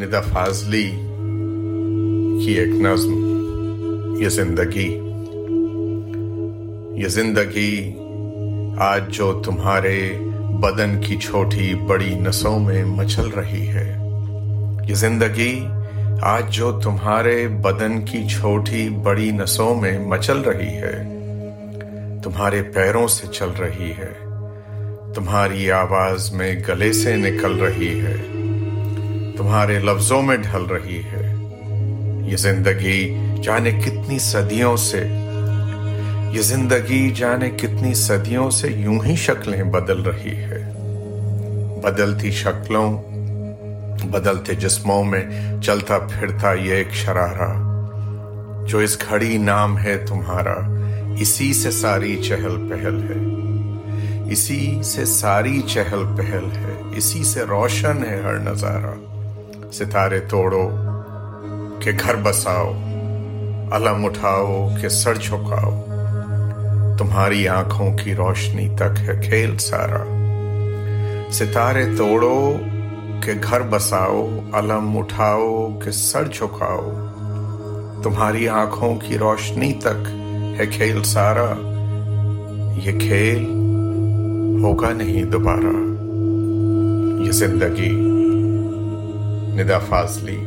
ندا فاضلی کی ایک نظم، یہ زندگی۔ یہ زندگی آج جو تمہارے بدن کی چھوٹی بڑی نسوں میں مچل رہی ہے، یہ زندگی آج جو تمہارے بدن کی چھوٹی بڑی نسوں میں مچل رہی ہے، تمہارے پیروں سے چل رہی ہے، تمہاری آواز میں گلے سے نکل رہی ہے۔ تمہارے لفظوں میں ڈھل رہی ہے۔ یہ زندگی جانے کتنی صدیوں سے، یہ زندگی جانے کتنی صدیوں سے یوں ہی شکلیں بدل رہی ہے۔ بدلتی شکلوں، بدلتے جسموں میں چلتا پھرتا یہ ایک شرارہ، جو اس گھڑی نام ہے تمہارا۔ اسی سے ساری چہل پہل ہے۔ اسی سے ساری چہل پہل ہے۔ اسی سے روشن ہے ہر نظارہ۔ ستارے توڑو، کہ گھر بساؤ، علم اٹھاؤ، کہ سر جھکاؤ۔ تمہاری آنکھوں کی روشنی تک ہے کھیل سارا۔ ستارے توڑو، کہ گھر بساؤ، علم اٹھاؤ، کہ سر جھکاؤ۔ تمہاری آنکھوں کی روشنی تک ہے کھیل سارا۔ یہ کھیل ہوگا نہیں دوبارہ۔ یہ زندگی ندا فاضلی